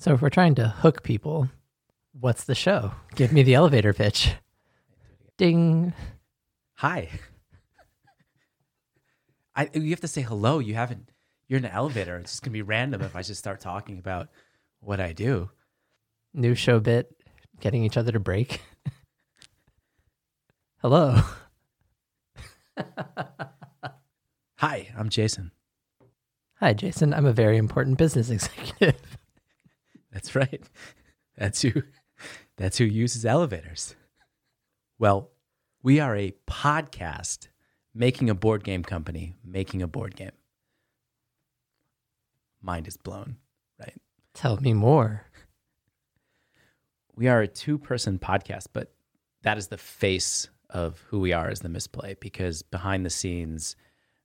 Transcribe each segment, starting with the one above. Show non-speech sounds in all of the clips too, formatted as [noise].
So if we're trying to hook people, what's the show? Give me the elevator pitch. Ding. Hi. [laughs] I you have to say hello. You haven't you're in an elevator. It's just gonna be random if I just start talking about what I do. New show bit, getting each other to break. [laughs] Hello. [laughs] Hi, I'm Jason. Hi, Jason. I'm a very important business executive. That's right. That's who that's who uses elevators. Well, we are a podcast making a board game company, making a board game. Mind is blown, right? Tell me more. We are a two person podcast, but that is the face of who we are as the misplay because behind the scenes,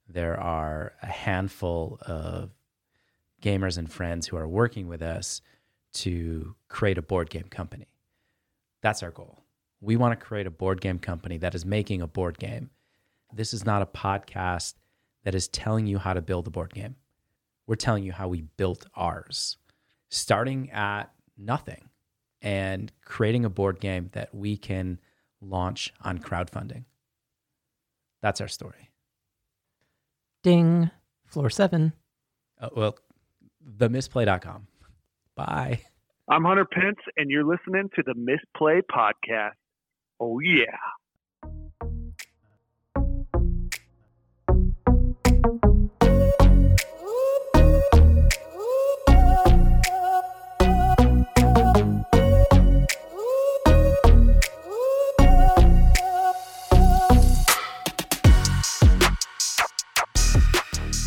there are a handful of gamers and friends who are working with us to create a board game company. That's our goal. We want to create a board game company that is making a board game. This is not a podcast that is telling you how to build a board game. We're telling you how we built ours, starting at nothing and creating a board game that we can launch on crowdfunding. That's our story. Ding. Floor seven. Uh, well, themisplay.com. Bye. I'm Hunter Pence, and you're listening to the Misplay Podcast. Oh, yeah.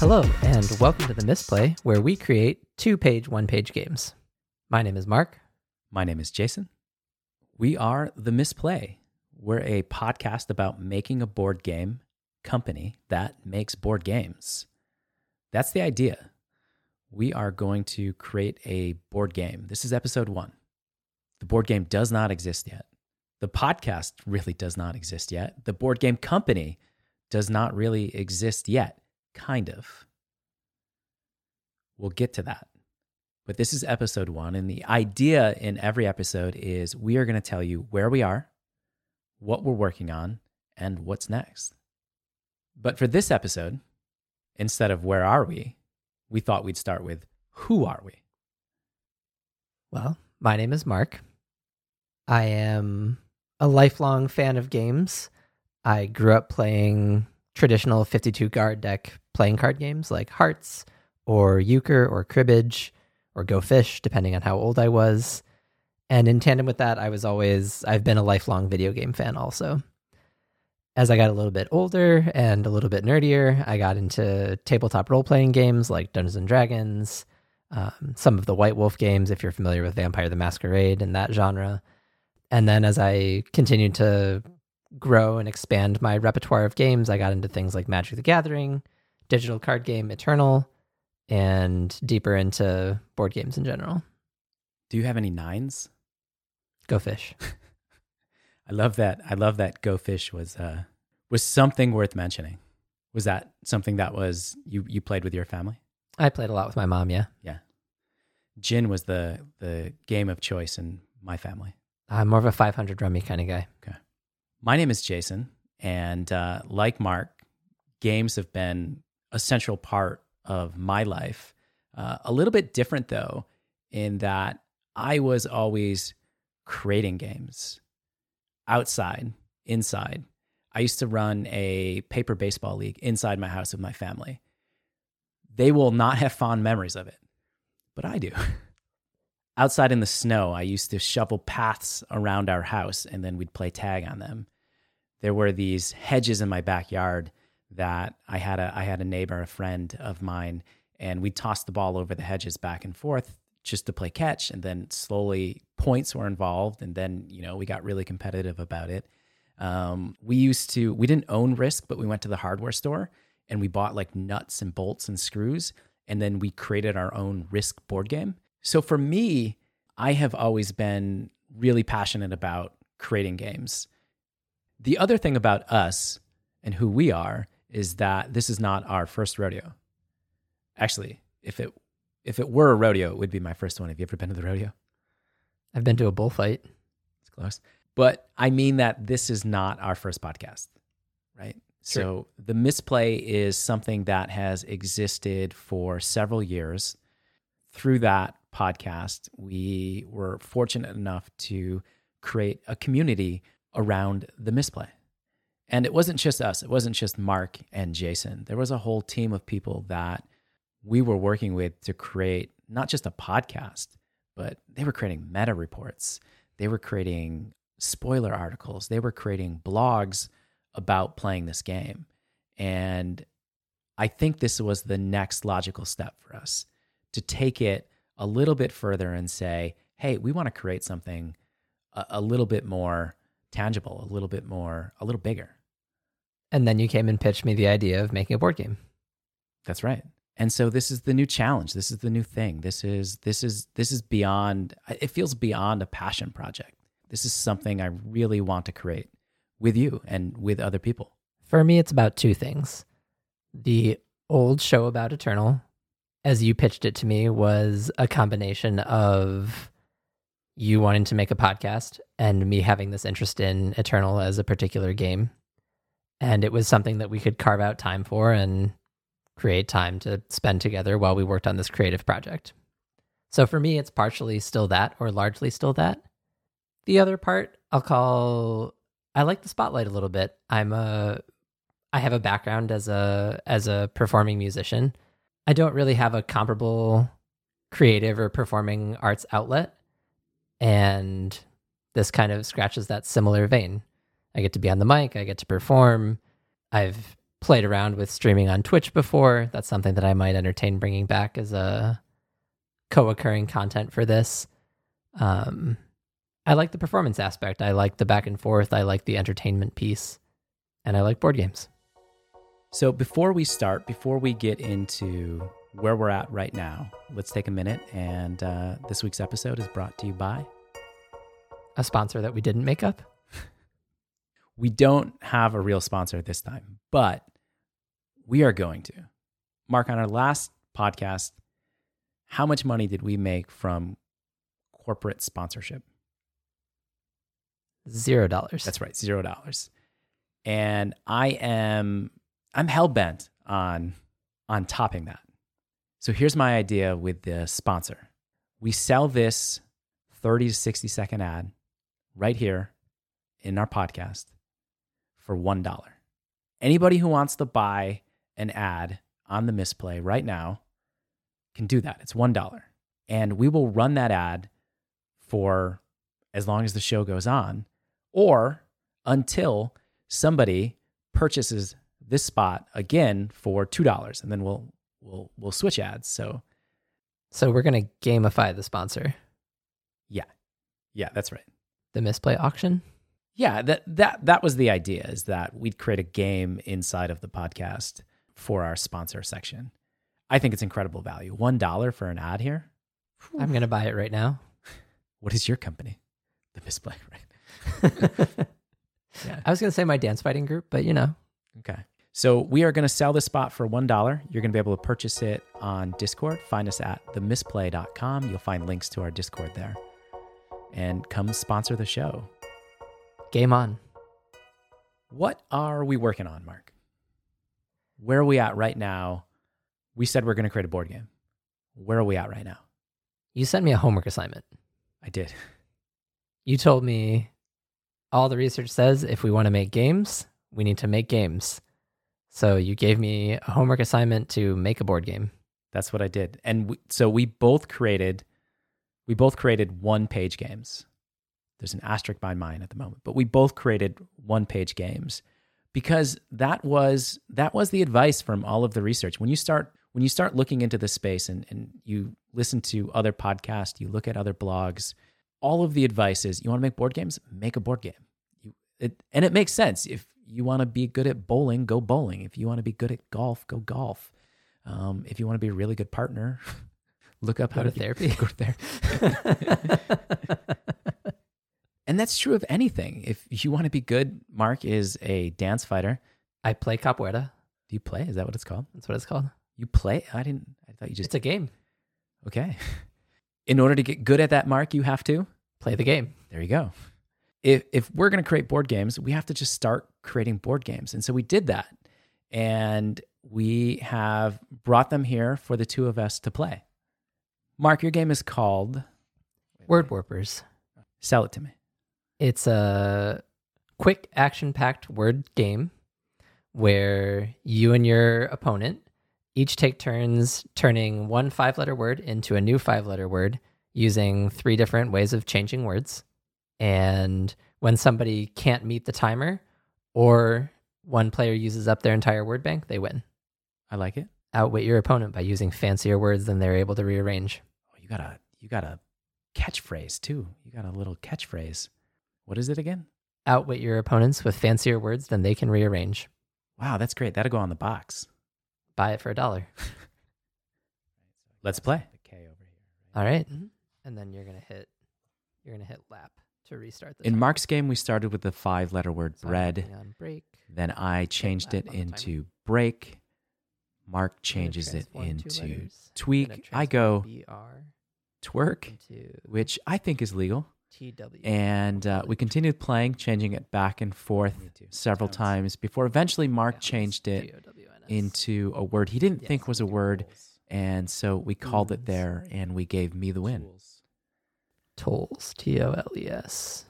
Hello, and welcome to the Misplay, where we create two page, one page games. My name is Mark. My name is Jason. We are The Misplay. We're a podcast about making a board game company that makes board games. That's the idea. We are going to create a board game. This is episode one. The board game does not exist yet. The podcast really does not exist yet. The board game company does not really exist yet, kind of. We'll get to that. But this is episode one. And the idea in every episode is we are going to tell you where we are, what we're working on, and what's next. But for this episode, instead of where are we, we thought we'd start with who are we? Well, my name is Mark. I am a lifelong fan of games. I grew up playing traditional 52 guard deck playing card games like Hearts or Euchre or Cribbage or Go Fish, depending on how old I was. And in tandem with that, I was always, I've been a lifelong video game fan also. As I got a little bit older and a little bit nerdier, I got into tabletop role playing games like Dungeons and Dragons, um, some of the White Wolf games, if you're familiar with Vampire the Masquerade and that genre. And then as I continued to grow and expand my repertoire of games, I got into things like Magic the Gathering, digital card game Eternal, and deeper into board games in general. Do you have any nines? Go fish. [laughs] I love that. I love that Go Fish was uh, was something worth mentioning. Was that something that was you you played with your family? I played a lot with my mom, yeah. Yeah. Gin was the the game of choice in my family. I'm more of a 500 rummy kind of guy. Okay. My name is Jason, and uh, like Mark, games have been a central part of my life. Uh, a little bit different though, in that I was always creating games outside, inside. I used to run a paper baseball league inside my house with my family. They will not have fond memories of it, but I do. [laughs] Outside in the snow, I used to shovel paths around our house and then we'd play tag on them. There were these hedges in my backyard that I had a I had a neighbor, a friend of mine, and we tossed the ball over the hedges back and forth just to play catch and then slowly points were involved and then you know we got really competitive about it. Um, we used to we didn't own risk but we went to the hardware store and we bought like nuts and bolts and screws and then we created our own risk board game. So for me i have always been really passionate about creating games. The other thing about us and who we are is that this is not our first rodeo actually if it if it were a rodeo, it would be my first one. Have you ever been to the rodeo? I've been to a bullfight. It's close. But I mean that this is not our first podcast, right? So the misplay is something that has existed for several years. Through that podcast, we were fortunate enough to create a community around the misplay. And it wasn't just us, it wasn't just Mark and Jason. There was a whole team of people that we were working with to create not just a podcast, but they were creating meta reports. They were creating spoiler articles. They were creating blogs about playing this game. And I think this was the next logical step for us to take it a little bit further and say, hey, we want to create something a, a little bit more tangible, a little bit more, a little bigger. And then you came and pitched me the idea of making a board game. That's right. And so this is the new challenge. This is the new thing. This is this is this is beyond it feels beyond a passion project. This is something I really want to create with you and with other people. For me, it's about two things. The old show about Eternal, as you pitched it to me, was a combination of you wanting to make a podcast and me having this interest in Eternal as a particular game. And it was something that we could carve out time for and create time to spend together while we worked on this creative project. So for me, it's partially still that or largely still that. The other part I'll call I like the spotlight a little bit. I'm a I have a background as a as a performing musician. I don't really have a comparable creative or performing arts outlet and this kind of scratches that similar vein. I get to be on the mic, I get to perform. I've played around with streaming on Twitch before. That's something that I might entertain bringing back as a co-occurring content for this. Um, I like the performance aspect. I like the back and forth. I like the entertainment piece, and I like board games. So before we start, before we get into where we're at right now, let's take a minute. And uh, this week's episode is brought to you by a sponsor that we didn't make up. We don't have a real sponsor this time, but we are going to. Mark, on our last podcast, how much money did we make from corporate sponsorship? Zero dollars. That's right, zero dollars. And I am I'm hell bent on on topping that. So here's my idea with the sponsor. We sell this 30 to 60 second ad right here in our podcast for $1. Anybody who wants to buy an ad on the misplay right now can do that. It's $1. And we will run that ad for as long as the show goes on or until somebody purchases this spot again for $2 and then we'll we'll we'll switch ads. So so we're going to gamify the sponsor. Yeah. Yeah, that's right. The misplay auction? Yeah, that that that was the idea is that we'd create a game inside of the podcast for our sponsor section. I think it's incredible value. $1 for an ad here. I'm going to buy it right now. [laughs] What is your company? The misplay, right? yeah. [laughs] I was going to say my dance fighting group, but you know. Okay. So we are going to sell this spot for $1. You're going to be able to purchase it on Discord. Find us at themisplay.com. You'll find links to our Discord there. And come sponsor the show. Game on. What are we working on, Mark? Where are we at right now? We said we're going to create a board game. Where are we at right now? You sent me a homework assignment. I did. You told me all the research says if we want to make games, we need to make games. So you gave me a homework assignment to make a board game. That's what I did. And we, so we both created we both created one page games. There's an asterisk by mine at the moment, but we both created one page games because that was that was the advice from all of the research. When you start when you start looking into this space and, and you listen to other podcasts, you look at other blogs, all of the advice is you want to make board games, make a board game. You, it, and it makes sense. If you want to be good at bowling, go bowling. If you want to be good at golf, go golf. Um, if you want to be a really good partner, [laughs] look up go how to, therapy. [laughs] Go to therapy. [laughs] and that's true of anything. If you want to be good, Mark is a dance fighter. I play capoeira. Do you play? Is that what it's called? That's what it's called. You play? I didn't. I thought you just. It's a game. Okay. [laughs] In order to get good at that, Mark, you have to. Play the game. There you go. If if we're going to create board games, we have to just start creating board games. And so we did that. And we have brought them here for the two of us to play. Mark, your game is called Word Warpers. Sell it to me. It's a quick action packed word game where you and your opponent each take turns turning one five letter word into a new five letter word using three different ways of changing words. And when somebody can't meet the timer or one player uses up their entire word bank, they win. I like it. Outwit your opponent by using fancier words than they're able to rearrange. Oh, you got a you got a catchphrase too. You got a little catchphrase. What is it again? Outwit your opponents with fancier words than they can rearrange. Wow, that's great. That'll go on the box. Buy it for a dollar. [laughs] Let's play. The K over here. All right. Mm-hmm. And then you're gonna hit you're gonna hit lap to restart the In timer. Mark's game, we started with the five letter word So I'm bread. putting on break. Then I changed lap it on the timer. into break. Mark changes it transform two into letters. I'm gonna tweak. I transform go BR twerk, into which I think is legal. TW. And uh, we continued playing, changing it back and forth several times before eventually Mark changed it G-O-W-N-S. into a word he didn't Yes, think was a word. And so we called it there and we gave me the win. tolls. T O L E S.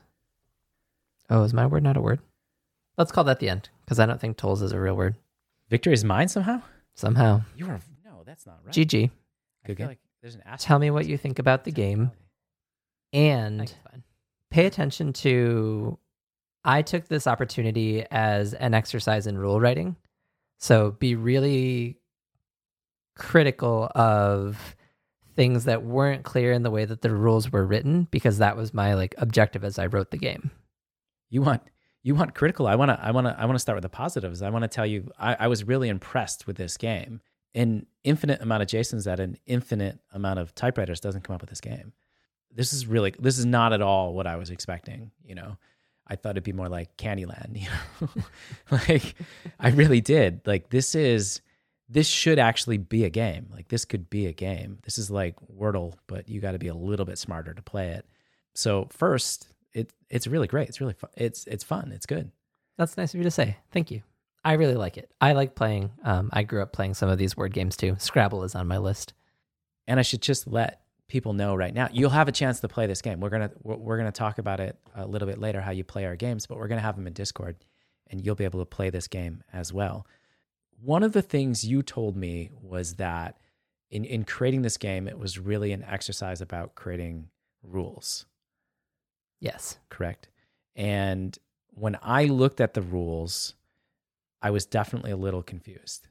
Oh, is my word not a word? Let's call that the end because I don't think tolls is a real word. Victory is mine somehow? Somehow. You are, no, that's not right. GG. I Good feel game. like there's an Tell me what you think about the game and pay attention to I took this opportunity as an exercise in rule writing. So be really critical of things that weren't clear in the way that the rules were written because that was my like objective as I wrote the game. You want you want critical. I want to I want to I want to start with the positives. I want to tell you I, I was really impressed with this game. An infinite amount of Jasons that an infinite amount of typewriters doesn't come up with this game. This is really this is not at all what I was expecting. You know, I thought it'd be more like Candyland. [laughs] You know, like I really did. Like this is this should actually be a game. Like this could be a game. This is like Wordle, but you got to be a little bit smarter to play it. So first, it it's really great. It's really fun. It's it's fun. It's good. That's nice of you to say. Thank you. I really like it. I like playing. Um, I grew up playing some of these word games too. Scrabble is on my list. And I should just let people know right now. You'll have a chance to play this game. We're gonna we're, gonna talk about it a little bit later how you play our games, but we're gonna have them in Discord, and you'll be able to play this game as well. One of the things you told me was that in in creating this game, it was really an exercise about creating rules. Yes. correct? And when I looked at the rules, I was definitely a little confused.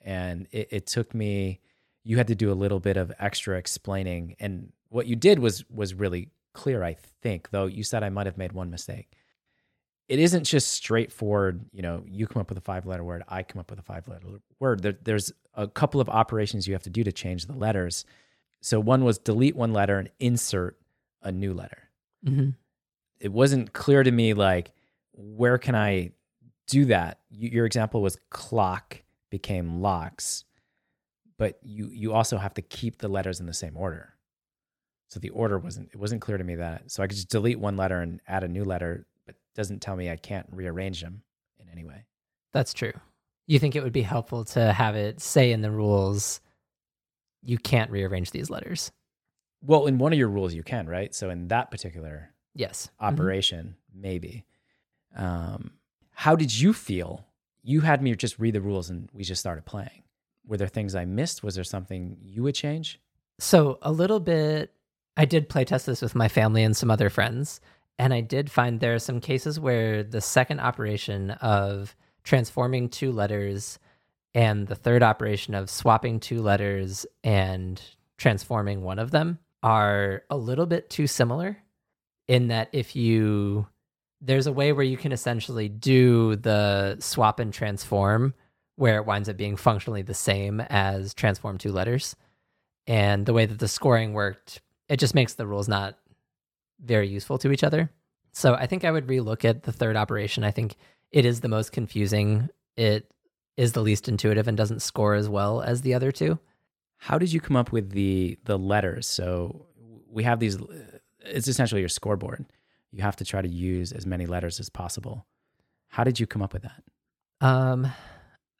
And it, it took me, you had to do a little bit of extra explaining. And what you did was was really clear, I think, though you said I might have made one mistake. It isn't just straightforward, you know, you come up with a five letter word, I come up with a five letter word. There, there's a couple of operations you have to do to change the letters. So one was delete one letter and insert a new letter hmm it wasn't clear to me like where can I do that? Your example was clock became locks, but you you also have to keep the letters in the same order. So the order wasn't it wasn't clear to me that. So I could just delete one letter and add a new letter, but doesn't tell me I can't rearrange them in any way. That's true. You think it would be helpful to have it say in the rules you can't rearrange these letters? Well, in one of your rules you can, right? So in that particular Yes. Mhm. operation, maybe. Um, how did you feel? You had me just read the rules and we just started playing. Were there things I missed? Was there something you would change? So a little bit. I did play test this with my family and some other friends, and I did find there are some cases where the second operation of transforming two letters and the third operation of swapping two letters and transforming one of them are a little bit too similar in that if you there's a way where you can essentially do the swap and transform where it winds up being functionally the same as transform two letters and the way that the scoring worked it just makes the rules not very useful to each other so i think i would relook at the third operation i think it is the most confusing it is the least intuitive and doesn't score as well as the other two How did you come up with the the letters? So we have these. It's essentially your scoreboard. You have to try to use as many letters as possible. How did you come up with that? Um,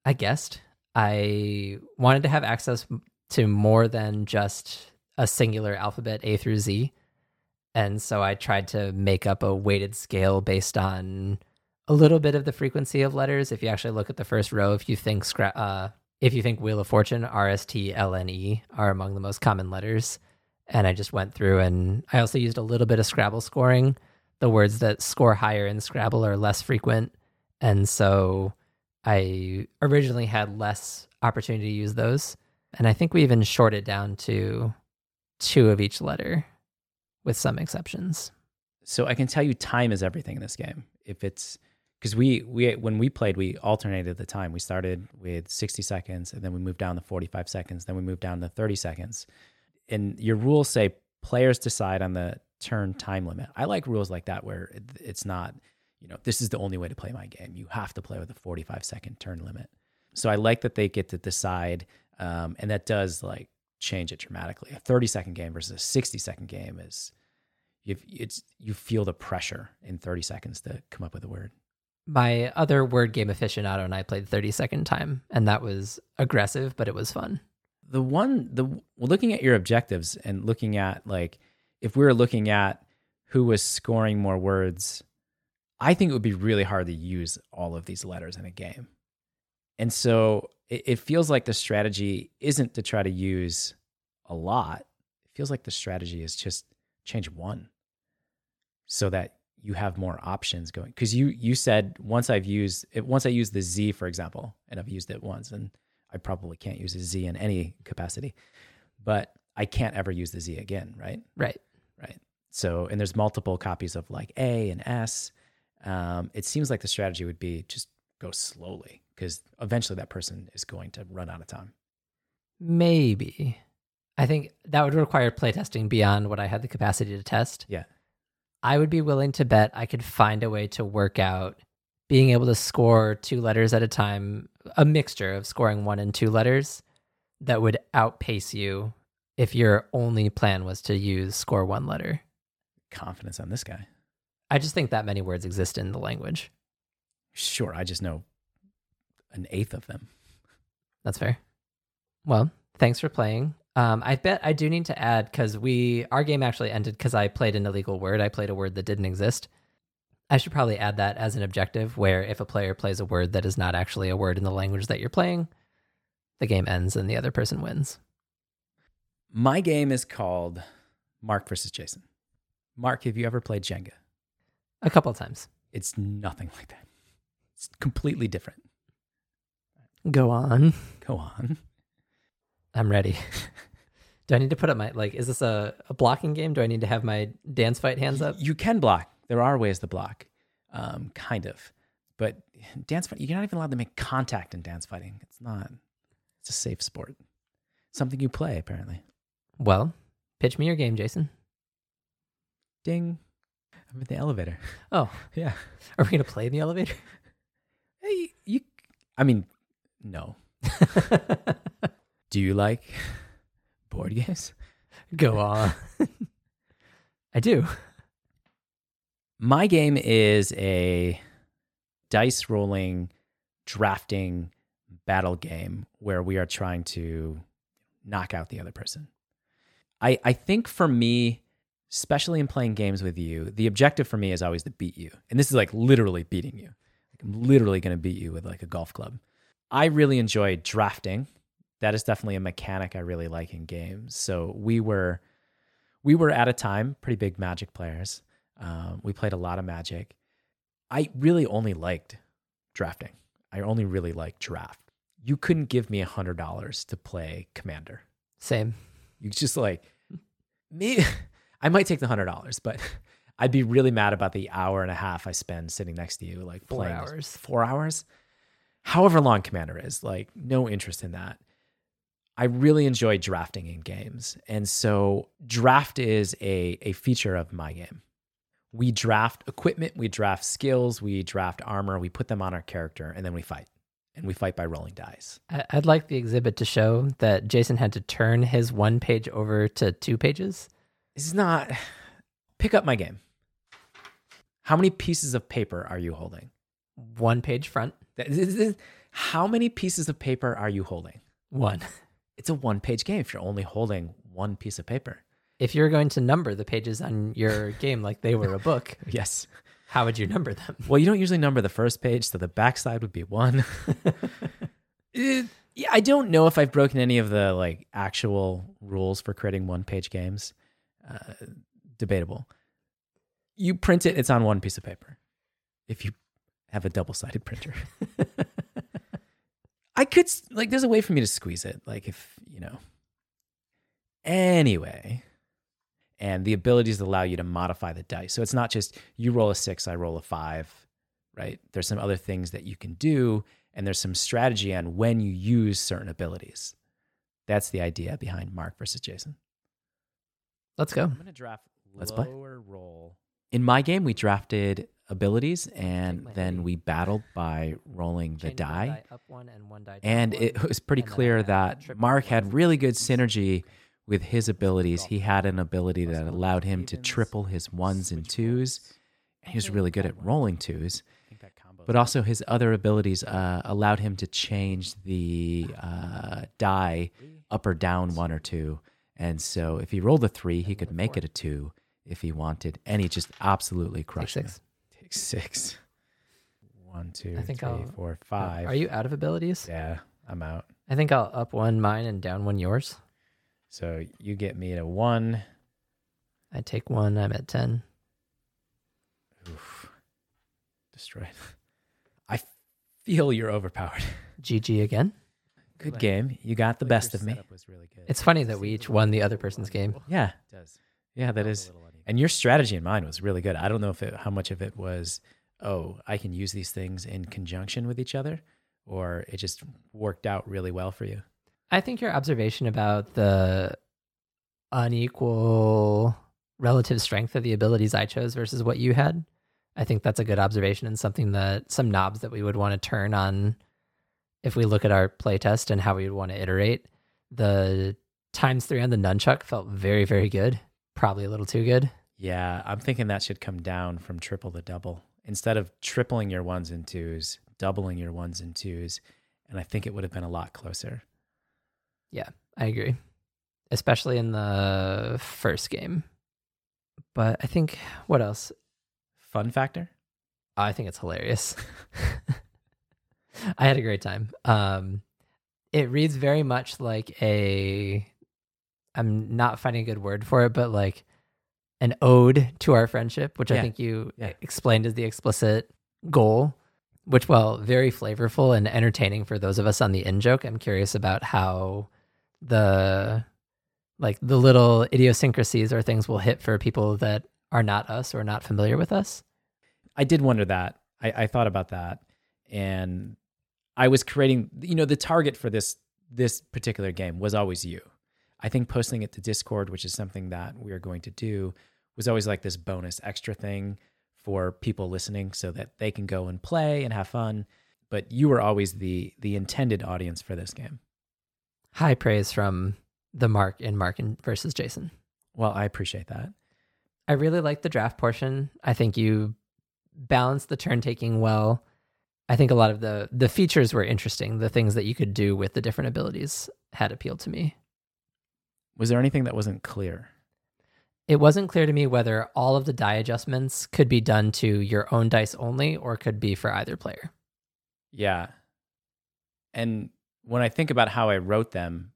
I guessed I wanted to have access to more than just a singular alphabet A through Z. And so I tried to make up a weighted scale based on a little bit of the frequency of letters. If you actually look at the first row, if you think scra- uh, if you think Wheel of Fortune, R, S, T, L, N, E are among the most common letters. And I just went through and I also used a little bit of Scrabble scoring. The words that score higher in Scrabble are less frequent. And so I originally had less opportunity to use those. And I think we even shorted down to two of each letter with some exceptions. So I can tell you time is everything in this game. If it's because we we when we played, we alternated the time. We started with 60 seconds and then we moved down to 45 seconds, then we moved down to 30 seconds. And your rules say players decide on the turn time limit. I like rules like that where it's not, you know, this is the only way to play my game. You have to play with a 45 second turn limit. So I like that they get to decide, um, and that does like change it dramatically. A 30 second game versus a 60 second game is you it's you feel the pressure in 30 seconds to come up with a word. My other word game aficionado and I played 30 second time, and that was aggressive, but it was fun. The one the looking at your objectives and looking at like if we were looking at who was scoring more words, I think it would be really hard to use all of these letters in a game. And so it, it feels like the strategy isn't to try to use a lot. It feels like the strategy is just change one so that you have more options going because you you said once i've used it once i use the z for example and i've used it once and i probably can't use a z in any capacity but i can't ever use the z again right Right. right so and there's multiple copies of like a and s um, it seems like the strategy would be just go slowly because eventually that person is going to run out of time Maybe. I think that would require playtesting beyond what I had the capacity to test. yeah I would be willing to bet I could find a way to work out being able to score two letters at a time, a mixture of scoring one and two letters that would outpace you if your only plan was to use score one letter. confidence on this guy I just think that many words exist in the language. sure i just know an eighth of them That's fair. Well, thanks for playing. Um, I bet I do need to add because we our game actually ended because I played an illegal word. I played a word that didn't exist. I should probably add that as an objective where if a player plays a word that is not actually a word in the language that you're playing, the game ends and the other person wins. My game is called Mark versus Jason. Mark, have you ever played Jenga? A couple of times. It's nothing like that. It's completely different. Go on. Go on. I'm ready. do I need to put up my like? Is this a, a blocking game? Do I need to have my dance fight hands up? You can block. There are ways to block, um, kind of. But dance fight, you're not even allowed to make contact in dance fighting. It's not. It's a safe sport. Something you play apparently. Well, pitch me your game, Jason. Ding. I'm in the elevator. Oh, [laughs] Yeah. are we gonna play in the elevator? [laughs] Hey, you. I mean, no. [laughs] Do you like board games? Go on. I do. My game is a dice rolling, drafting battle game where we are trying to knock out the other person. I, I think for me, especially in playing games with you, the objective for me is always to beat you. And this is like literally beating you. Like I'm literally going to beat you with like a golf club. I really enjoy drafting. That is definitely a mechanic I really like in games. So we were we were at a time pretty big magic players. Um, we played a lot of magic. I really only liked drafting. I only really liked draft. You couldn't give me a hundred dollars to play commander. Same. You just like [laughs] me. I might take the hundred dollars, but [laughs] I'd be really mad about the hour and a half I spend sitting next to you, like Four playing this- hours. Four hours, however long Commander is. Like no interest in that. I really enjoy drafting in games, and so draft is a a feature of my game. We draft equipment, we draft skills, we draft armor, we put them on our character, and then we fight. and we fight by rolling dice. I'd like the exhibit to show that Jason had to turn his one page over to two pages. This is not. [sighs] Pick up my game. How many pieces of paper are you holding? One page front, That- this is- How many pieces of paper are you holding? one. It's a one page game if you're only holding one piece of paper. If you're going to number the pages on your [laughs] game like they were a book, Yes. how would you number them? Well, you don't usually number the first page, so the backside would be one. It- [laughs] uh, yeah, I don't know if I've broken any of the like actual rules for creating one page games. Debatable. You print it, it's on one piece of paper. If you have a double sided printer, [laughs] I could like. There's a way for me to squeeze it, like if you know. Anyway, and the abilities allow you to modify the dice, so it's not just you roll a six, I roll a five, right? There's some other things that you can do, and there's some strategy on when you use certain abilities. That's the idea behind Mark versus Jason. Let's go. I'm gonna draft Let's play. lower roll. In my game, we drafted abilities, and my then heavy. we battled by rolling the Change die. up one and one die down And one, it was pretty and then I clear had that triple Mark had and really good synergy with his abilities. He had an ability that allowed him to triple his ones and twos. And he was really good at rolling twos. But also his other abilities uh, allowed him to change the uh, die up or down one or two. And so if he rolled a three, he could make it a two if he wanted. And he just absolutely Take crushed me. six. Take six. One, two, I think three, I'll- four, five. Are you out of abilities? Yeah, I'm out. I think I'll up one mine and down one yours. So you get me to one. I take one. I'm at ten. Oof. Destroyed. [laughs] I feel you're overpowered. GG again. Good game. You got the best of me. It's funny that we each won the other person's game. Yeah. Yeah, that is. And your strategy and mine was really good. I don't know if it, how much of it was, oh, I can use these things in conjunction with each other, or it just worked out really well for you. I think your observation about the unequal relative strength of the abilities I chose versus what you had, I think that's a good observation and something that some knobs that we would want to turn on if we look at our playtest and how we would want to iterate. The times three on the nunchuck felt very, very good. Probably a little too good. Yeah, I'm thinking that should come down from triple to double. Instead of tripling your ones and twos, doubling your ones and twos. And I think it would have been a lot closer. Yeah, I agree, especially in the first game. But I think what else? Fun factor? I think it's hilarious. [laughs] I had a great time. Um, it reads very much like a. I'm not finding a good word for it, but like an ode to our friendship, which I think you Yeah. explained as the explicit goal. Which, well, very flavorful and entertaining for those of us on the in joke. I'm curious about how the like the little idiosyncrasies or things will hit for people that are not us or not familiar with us. I did wonder that. I, I thought about that, and I was creating. You know, the target for this this particular game was always you. I think posting it to Discord, which is something that we are going to do, was always like this bonus extra thing for people listening, so that they can go and play and have fun. But you were always the the intended audience for this game. high praise from the Mark in Mark and versus Jason. Well, I appreciate that. I really like the draft portion. I think you balanced the turn taking well. I think a lot of the the features were interesting. The things that you could do with the different abilities had appealed to me. Was there anything that wasn't clear? It wasn't clear to me whether all of the die adjustments could be done to your own dice only or could be for either player. Yeah. And when I think about how I wrote them,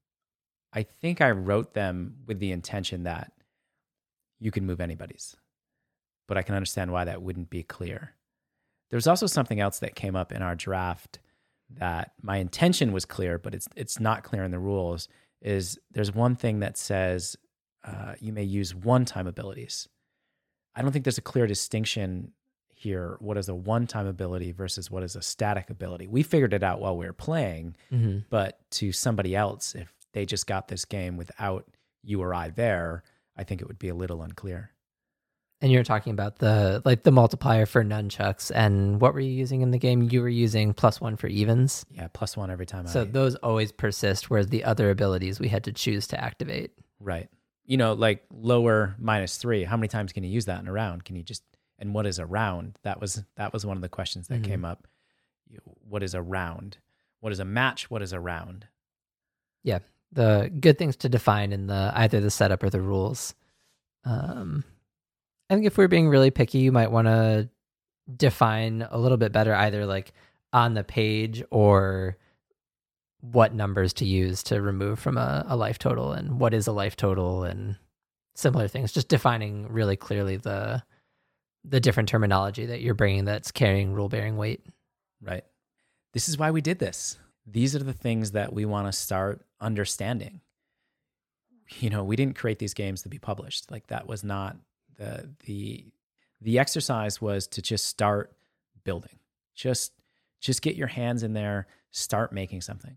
I think I wrote them with the intention that you can move anybody's. But I can understand why that wouldn't be clear. There's also something else that came up in our draft that my intention was clear, but it's it's not clear in the rules. Is there's one thing that says uh, you may use one-time abilities. I don't think there's a clear distinction here. What is a one-time ability versus what is a static ability? We figured it out while we were playing, Mm-hmm. but to somebody else, if they just got this game without you or I there, I think it would be a little unclear. And you're talking about the like the multiplier for nunchucks, and what were you using in the game? You were using plus one for evens. Yeah, plus one every time. So I, those always persist, whereas the other abilities we had to choose to activate. right. You know, like lower minus three. How many times can you use that in a round? Can you just and what is a round? That was that was one of the questions that Mhm. came up. What is a round? What is a match? What is a round? Yeah, the good things to define in the either the setup or the rules. Um, I think if we're being really picky, you might want to define a little bit better, either like on the page or what numbers to use to remove from a, a life total and what is a life total and similar things. Just defining really clearly the the different terminology that you're bringing that's carrying rule bearing weight. Right. This is why we did this. These are the things that we want to start understanding. You know, we didn't create these games to be published. Like that was not the the the exercise was to just start building. Just just get your hands in there, start making something.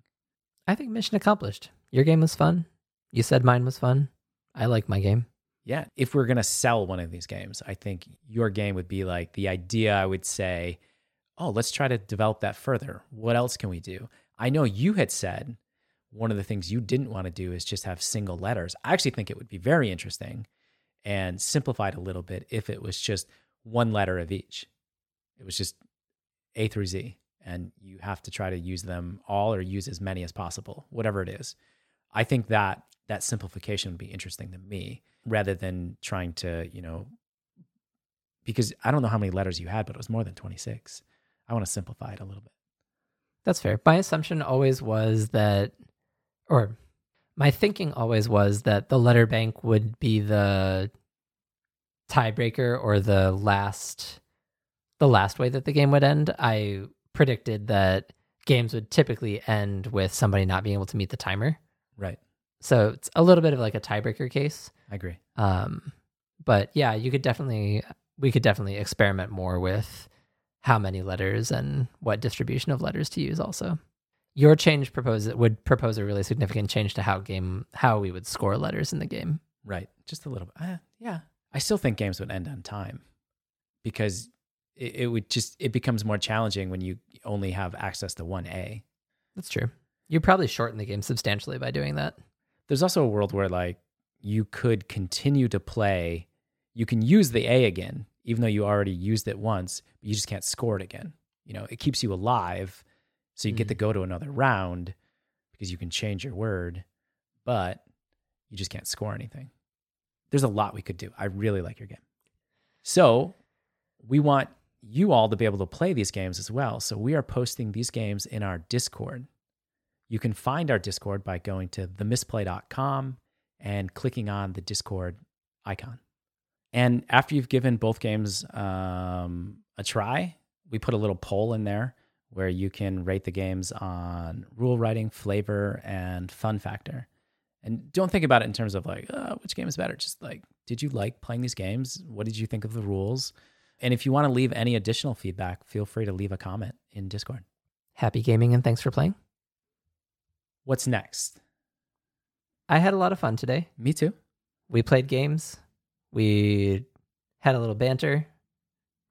I think mission accomplished. Your game was fun. You said mine was fun. I like my game. Yeah, if we're going to sell one of these games, I think your game would be like the idea I would say, "Oh, let's try to develop that further. What else can we do?" I know you had said one of the things you didn't want to do is just have single letters. I actually think it would be very interesting and simplified a little bit if it was just one letter of each. It was just A through Z, and you have to try to use them all or use as many as possible, whatever it is. I think that that simplification would be interesting to me rather than trying to, you know, because I don't know how many letters you had, but it was more than 26. I want to simplify it a little bit. That's fair. My assumption always was that, or my thinking always was that the letter bank would be the tiebreaker or the last, the last way that the game would end. I predicted that games would typically end with somebody not being able to meet the timer. Right. So it's a little bit of like a tiebreaker case. I agree. Um, but yeah, you could definitely, we could definitely experiment more with how many letters and what distribution of letters to use. Also, your change propose would propose a really significant change to how game how we would score letters in the game. Right. Just a little bit. Uh, yeah. I still think games would end on time because it, it would just, it becomes more challenging when you only have access to one A. That's true. You probably shorten the game substantially by doing that. There's also a world where like you could continue to play, you can use the A again, even though you already used it once, but you just can't score it again. You know, it keeps you alive. So you get Mhm. to go to another round because you can change your word, but you just can't score anything. There's a lot we could do. I really like your game. So we want you all to be able to play these games as well. So we are posting these games in our Discord. You can find our Discord by going to themisplay.com and clicking on the Discord icon. And after you've given both games um, a try, we put a little poll in there where you can rate the games on rule writing, flavor, and fun factor. And don't think about it in terms of like, uh, which game is better. Just like, did you like playing these games? What did you think of the rules? And if you want to leave any additional feedback, feel free to leave a comment in Discord. Happy gaming and thanks for playing. What's next? I had a lot of fun today. Me too. We played games. We had a little banter.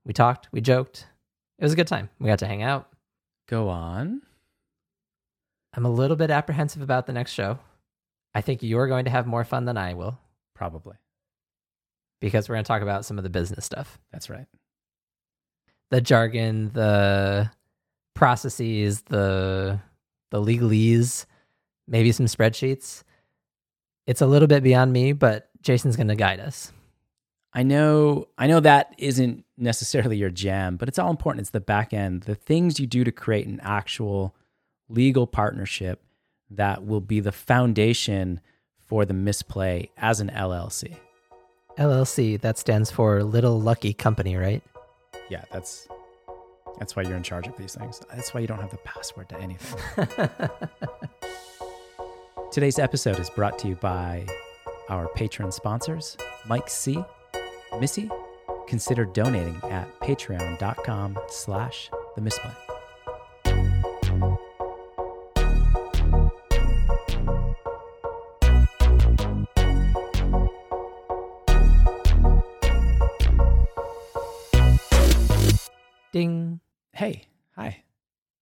We talked. We joked. It was a good time. We got to hang out. Go on. I'm a little bit apprehensive about the next show. I think you're going to have more fun than I will Probably. because we're going to talk about some of the business stuff That's right. the jargon, the processes, the the legalese, maybe some spreadsheets. It's a little bit beyond me, but Jason's going to guide us. I know I know that isn't necessarily your jam, but it's all important. It's the back end, the things you do to create an actual legal partnership that will be the foundation for the misplay as an LLC. LLC, that stands for Little Lucky Company, right? Yeah, that's that's why you're in charge of these things. That's why you don't have the password to anything. [laughs] Today's episode is brought to you by our patron sponsors, Mike C, Missy. Consider donating at patreon.com slash the misplay. Ding. Hey, hi.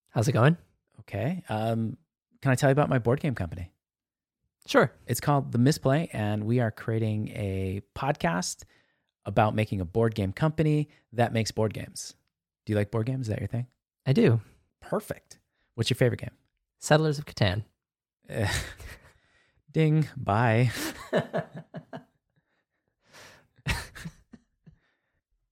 How's it going? Okay. Um, can I tell you about my board game company? Sure. It's called The Misplay, and we are creating a podcast about making a board game company that makes board games. Do you like board games? Is that your thing? I do. Perfect. What's your favorite game? Settlers of Catan. Eh. [laughs] Ding. Bye. [laughs]